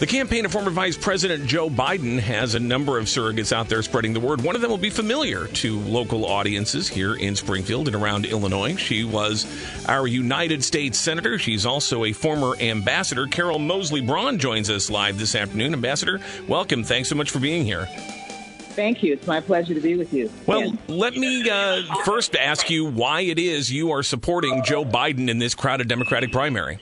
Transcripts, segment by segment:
The campaign of former Vice President Joe Biden has a number of surrogates out there spreading the word. One of them will be familiar to local audiences here in Springfield and around Illinois. She was our United States Senator. She's also a former ambassador. Carol Moseley Braun joins us live this afternoon. Ambassador, welcome. Thanks so much for being here. Thank you. It's my pleasure to be with you. Well, yeah. let me uh, first ask you why it is you are supporting Joe Biden in this crowded Democratic primary.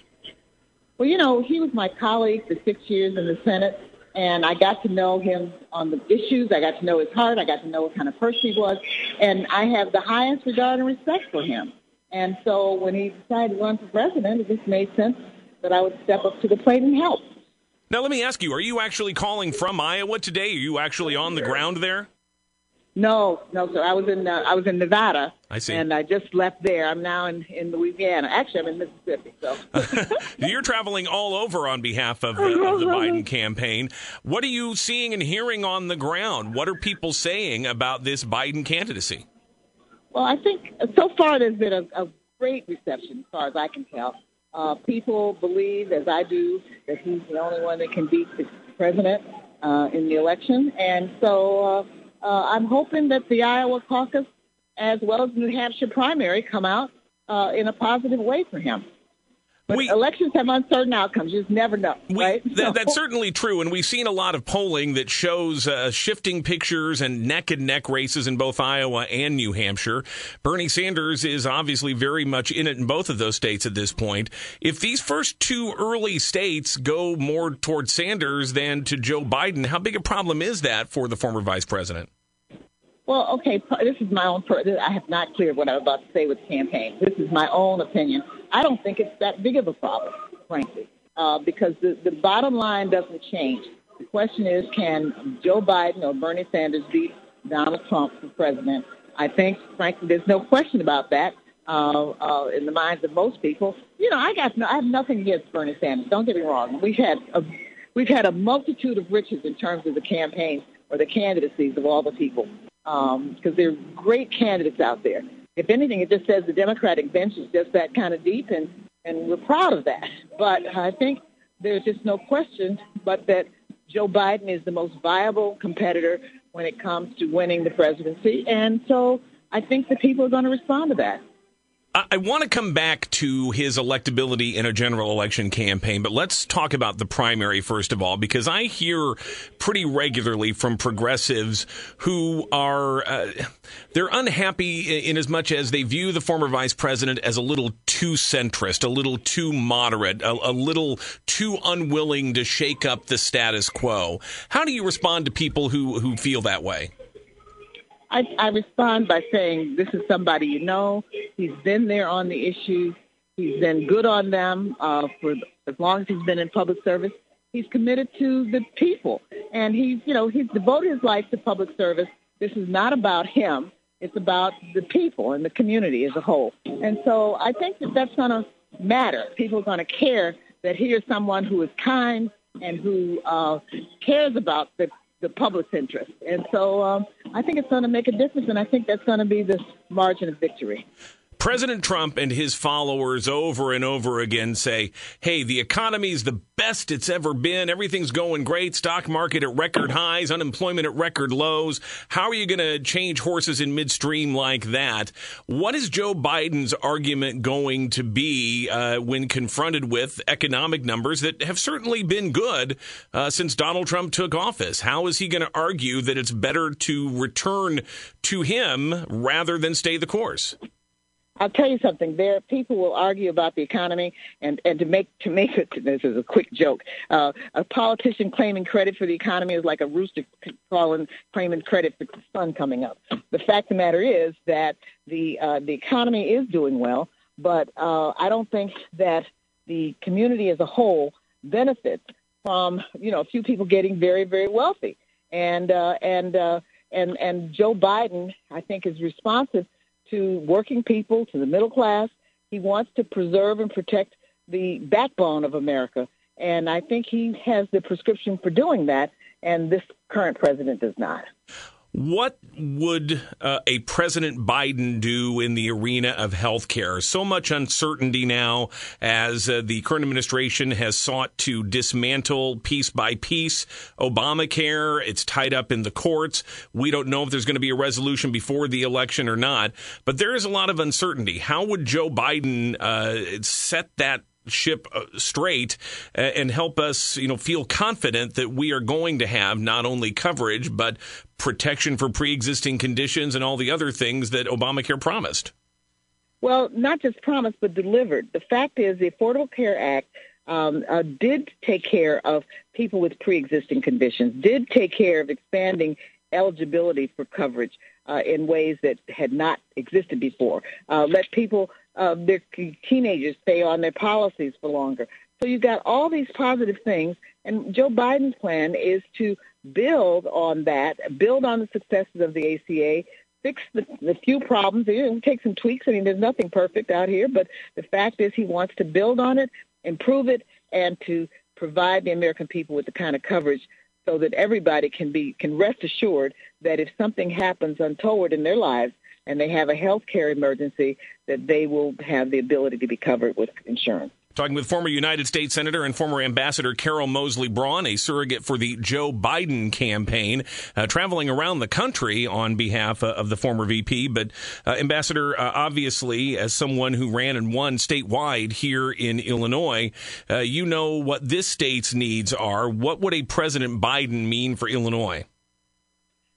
Well, you know, he was my colleague for six years in the Senate, and I got to know him on the issues. I got to know his heart. I got to know what kind of person he was, and I have the highest regard and respect for him. And so when he decided to run for president, it just made sense that I would step up to the plate and help. Now, let me ask you: Are you actually calling from Iowa today? Are you actually on the ground there? No, no, sir. I was in uh, I was in Nevada. I see. And I just left there. I'm now in, in Louisiana. Actually, I'm in Mississippi. So you're traveling all over on behalf of the, of the Biden campaign. What are you seeing and hearing on the ground? What are people saying about this Biden candidacy? Well, I think so far there's been a, a great reception, as far as I can tell. Uh, people believe, as I do, that he's the only one that can beat the president uh, in the election, and so. Uh, I'm hoping that the Iowa caucus, as well as the New Hampshire primary, come out uh, in a positive way for him. But we, elections have uncertain outcomes. You just never know, we, right? That, that's certainly true, and we've seen a lot of polling that shows uh, shifting pictures and neck and neck races in both Iowa and New Hampshire. Bernie Sanders is obviously very much in it in both of those states at this point. If these first two early states go more toward Sanders than to Joe Biden, how big a problem is that for the former vice president? Well, okay, this is my own. I have not cleared what I'm about to say with the campaign. This is my own opinion. I don't think it's that big of a problem, frankly, uh, because the, the bottom line doesn't change. The question is, can Joe Biden or Bernie Sanders beat Donald Trump for president? I think, frankly, there's no question about that uh, uh, in the minds of most people. You know, I got no, I have nothing against Bernie Sanders. Don't get me wrong. We've had a, we've had a multitude of riches in terms of the campaign or the candidacies of all the people because um, there are great candidates out there. If anything, it just says the Democratic bench is just that kind of deep, and, and we're proud of that. But I think there's just no question but that Joe Biden is the most viable competitor when it comes to winning the presidency. And so I think the people are going to respond to that. I want to come back to his electability in a general election campaign, but let's talk about the primary first of all, because I hear pretty regularly from progressives who are uh, they're unhappy in as much as they view the former vice president as a little too centrist, a little too moderate, a, a little too unwilling to shake up the status quo. How do you respond to people who who feel that way? I, I respond by saying, this is somebody you know. He's been there on the issues. He's been good on them uh, for as long as he's been in public service. He's committed to the people, and he's, you know, he's devoted his life to public service. This is not about him. It's about the people and the community as a whole. And so I think that that's going to matter. People are going to care that here's someone who is kind and who uh, cares about the the public's interest. And so um, I think it's going to make a difference, and I think that's going to be the margin of victory. President Trump and his followers over and over again say, hey, the economy is the best it's ever been. Everything's going great. Stock market at record highs, unemployment at record lows. How are you going to change horses in midstream like that? What is Joe Biden's argument going to be uh, when confronted with economic numbers that have certainly been good uh, since Donald Trump took office? How is he going to argue that it's better to return to him rather than stay the course? I'll tell you something. There, people will argue about the economy, and and to make to make it. This is a quick joke. Uh, a politician claiming credit for the economy is like a rooster calling claiming credit for the sun coming up. The fact of the matter is that the uh, the economy is doing well, but uh, I don't think that the community as a whole benefits from you know a few people getting very very wealthy, and uh, and uh, and and Joe Biden I think is responsive to working people, to the middle class. He wants to preserve and protect the backbone of America. And I think he has the prescription for doing that, and this current president does not. What would uh, a President Biden do in the arena of healthcare? So much uncertainty now as uh, the current administration has sought to dismantle piece by piece Obamacare. It's tied up in the courts. We don't know if there's going to be a resolution before the election or not, but there is a lot of uncertainty. How would Joe Biden uh, set that ship uh, straight and help us, you know, feel confident that we are going to have not only coverage but protection for pre-existing conditions and all the other things that Obamacare promised. Well, not just promised but delivered. The fact is, the Affordable Care Act um, uh, did take care of people with pre-existing conditions, did take care of expanding eligibility for coverage uh, in ways that had not existed before. Uh, let people uh, their teenagers stay on their policies for longer. So you've got all these positive things, and Joe Biden's plan is to build on that, build on the successes of the ACA, fix the, the few problems. He take some tweaks. I mean, there's nothing perfect out here, but the fact is he wants to build on it, improve it, and to provide the American people with the kind of coverage so that everybody can be can rest assured that if something happens untoward in their lives, and they have a health care emergency, that they will have the ability to be covered with insurance. Talking with former United States Senator and former Ambassador Carol Moseley Braun, a surrogate for the Joe Biden campaign, uh, traveling around the country on behalf uh, of the former VP. But, uh, Ambassador, uh, obviously, as someone who ran and won statewide here in Illinois, uh, you know what this state's needs are. What would a President Biden mean for Illinois?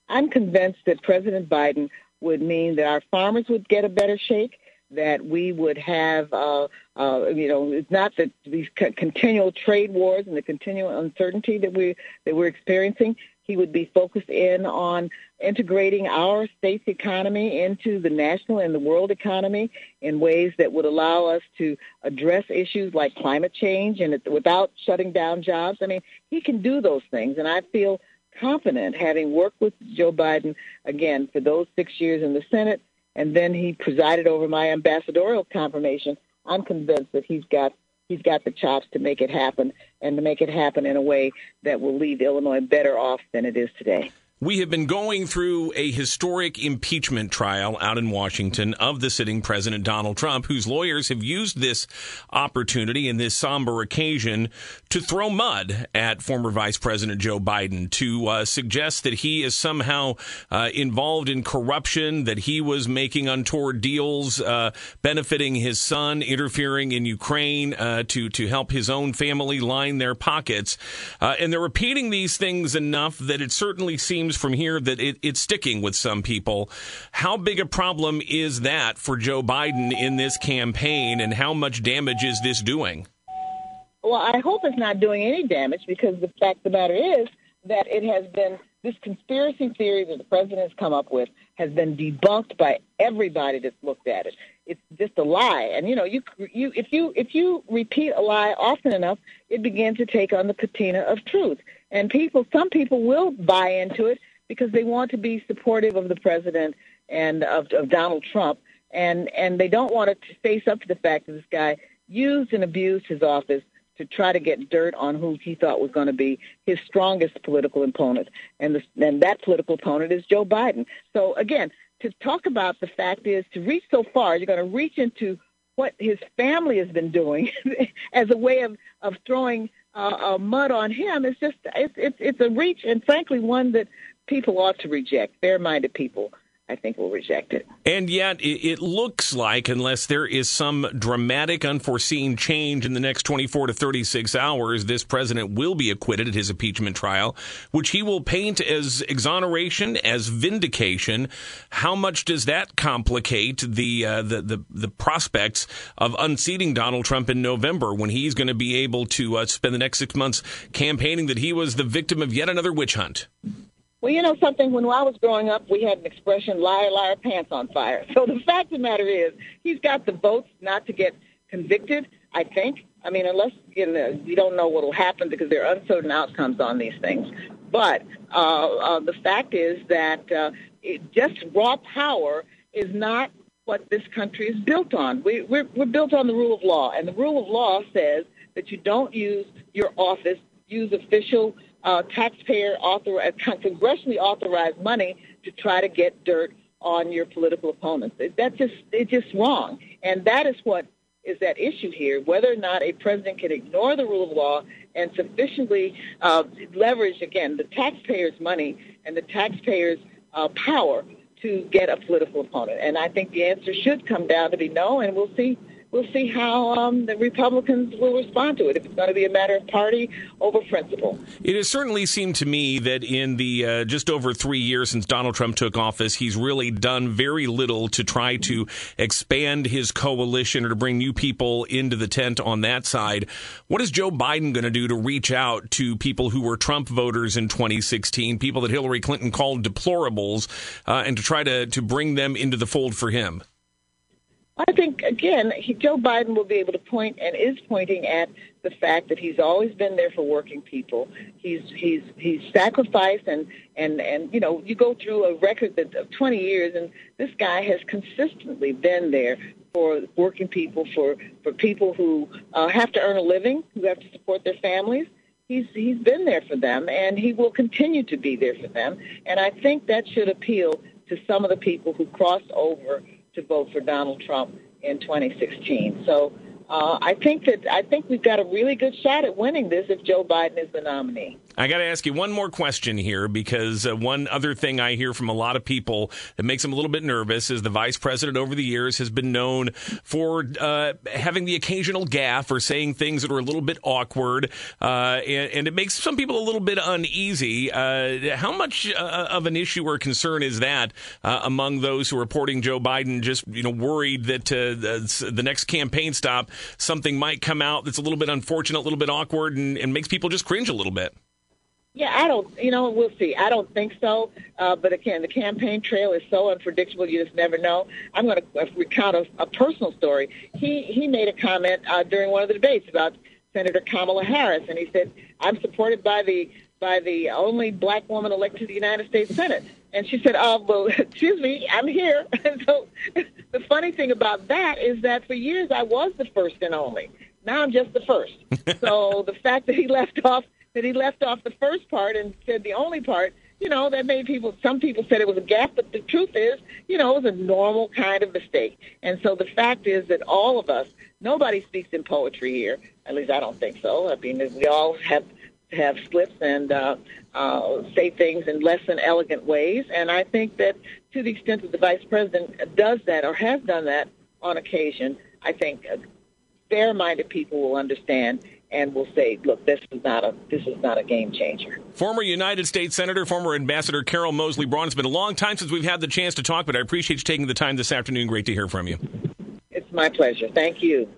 I'm convinced that President Biden would mean that our farmers would get a better shake, that we would have, uh, uh, you know, it's not that these co- continual trade wars and the continual uncertainty that we that we're experiencing. He would be focused in on integrating our state's economy into the national and the world economy in ways that would allow us to address issues like climate change and it, without shutting down jobs. I mean, he can do those things, and I feel confident, having worked with Joe Biden again for those six years in the Senate, and then he presided over my ambassadorial confirmation. I'm convinced that he's got he's got the chops to make it happen and to make it happen in a way that will leave Illinois better off than it is today. We have been going through a historic impeachment trial out in Washington of the sitting President Donald Trump, whose lawyers have used this opportunity and this somber occasion to throw mud at former Vice President Joe Biden, to uh, suggest that he is somehow uh, involved in corruption, that he was making untoward deals, uh, benefiting his son, interfering in Ukraine uh, to to help his own family line their pockets, uh, and they're repeating these things enough that it certainly seems seems from here that it, it's sticking with some people. How big a problem is that for Joe Biden in this campaign, and how much damage is this doing? Well, I hope it's not doing any damage because the fact of the matter is that it has been this conspiracy theory that the president has come up with has been debunked by everybody that's looked at it. It's just a lie, and you know, you you if you if you repeat a lie often enough, it begins to take on the patina of truth. And people, some people will buy into it because they want to be supportive of the president and of, of Donald Trump, and and they don't want to face up to the fact that this guy used and abused his office to try to get dirt on who he thought was going to be his strongest political opponent, and the, and that political opponent is Joe Biden. So again, to talk about the fact is to reach so far, you're going to reach into what his family has been doing as a way of of throwing uh, uh, mud on him It's just it's it's it's a reach, and frankly, one that people ought to reject. Fair-minded people I think will reject it. And yet, it looks like, unless there is some dramatic, unforeseen change in the next 24 to 36 hours, this president will be acquitted at his impeachment trial, which he will paint as exoneration, as vindication. How much does that complicate the uh, the, the, the prospects of unseating Donald Trump in November, when he's going to be able to uh, spend the next six months campaigning that he was the victim of yet another witch hunt? Well, you know something. When I was growing up, we had an expression: "Liar, liar, pants on fire." So the fact of the matter is, he's got the votes not to get convicted. I think. I mean, unless you know, we don't know what will happen because there are uncertain outcomes on these things. But uh, uh, the fact is that uh, it, just raw power is not what this country is built on. We, we're, we're built on the rule of law, and the rule of law says that you don't use your office, use official uh, taxpayer authorized, congressionally authorized money to try to get dirt on your political opponents. That's just it's just wrong, and that is what is at issue here. Whether or not a president can ignore the rule of law and sufficiently uh, leverage again the taxpayers' money and the taxpayers' uh, power to get a political opponent. And I think the answer should come down to be no, and we'll see we'll see how um, the Republicans will respond to it. If it's going to be a matter of party over principle. It has certainly seemed to me that in the uh, just over three years since Donald Trump took office, he's really done very little to try to expand his coalition or to bring new people into the tent on that side. What is Joe Biden going to do to reach out to people who were Trump voters in 2016, people that Hillary Clinton called deplorables, uh, and to try to, to bring them into the fold for him? I think again, he, Joe Biden will be able to point and is pointing at the fact that he's always been there for working people. He's he's he's sacrificed and and and you know you go through a record that of 20 years, and this guy has consistently been there for working people, for for people who uh, have to earn a living, who have to support their families. He's he's been there for them, and he will continue to be there for them. And I think that should appeal to some of the people who crossed over to vote for Donald Trump in 2016. So uh, I think that I think we've got a really good shot at winning this if Joe Biden is the nominee. I got to ask you one more question here because uh, one other thing I hear from a lot of people that makes them a little bit nervous is the vice president over the years has been known for uh, having the occasional gaffe or saying things that are a little bit awkward, uh, and, and, it makes some people a little bit uneasy. Uh, how much uh, of an issue or concern is that uh, among those who are reporting Joe Biden just you know worried that the, the next campaign stop something might come out that's a little bit unfortunate, a little bit awkward, and, and makes people just cringe a little bit? Yeah, I don't. You know, we'll see. I don't think so. Uh, but again, the campaign trail is so unpredictable; you just never know. I'm going to recount a, a personal story. He he made a comment uh, during one of the debates about Senator Kamala Harris, and he said, "I'm supported by the by the only black woman elected to the United States Senate." And she said, "Oh, well, excuse me, I'm here." And so, the funny thing about that is that for years I was the first and only. Now I'm just the first. so the fact that he left off that he left off the first part and said the only part, you know, that made people, some people said it was a gaffe, but the truth is, you know, it was a normal kind of mistake. And so the fact is that all of us, nobody speaks in poetry here. At least I don't think so. I mean, we all have have slips and uh, uh, say things in less than elegant ways. And I think that to the extent that the vice president does that or has done that on occasion, I think fair-minded people will understand and will say, "Look, this is not a this is not a game changer." Former United States Senator, former Ambassador Carol Moseley Braun. It's been a long time since we've had the chance to talk, but I appreciate you taking the time this afternoon. Great to hear from you. It's my pleasure. Thank you.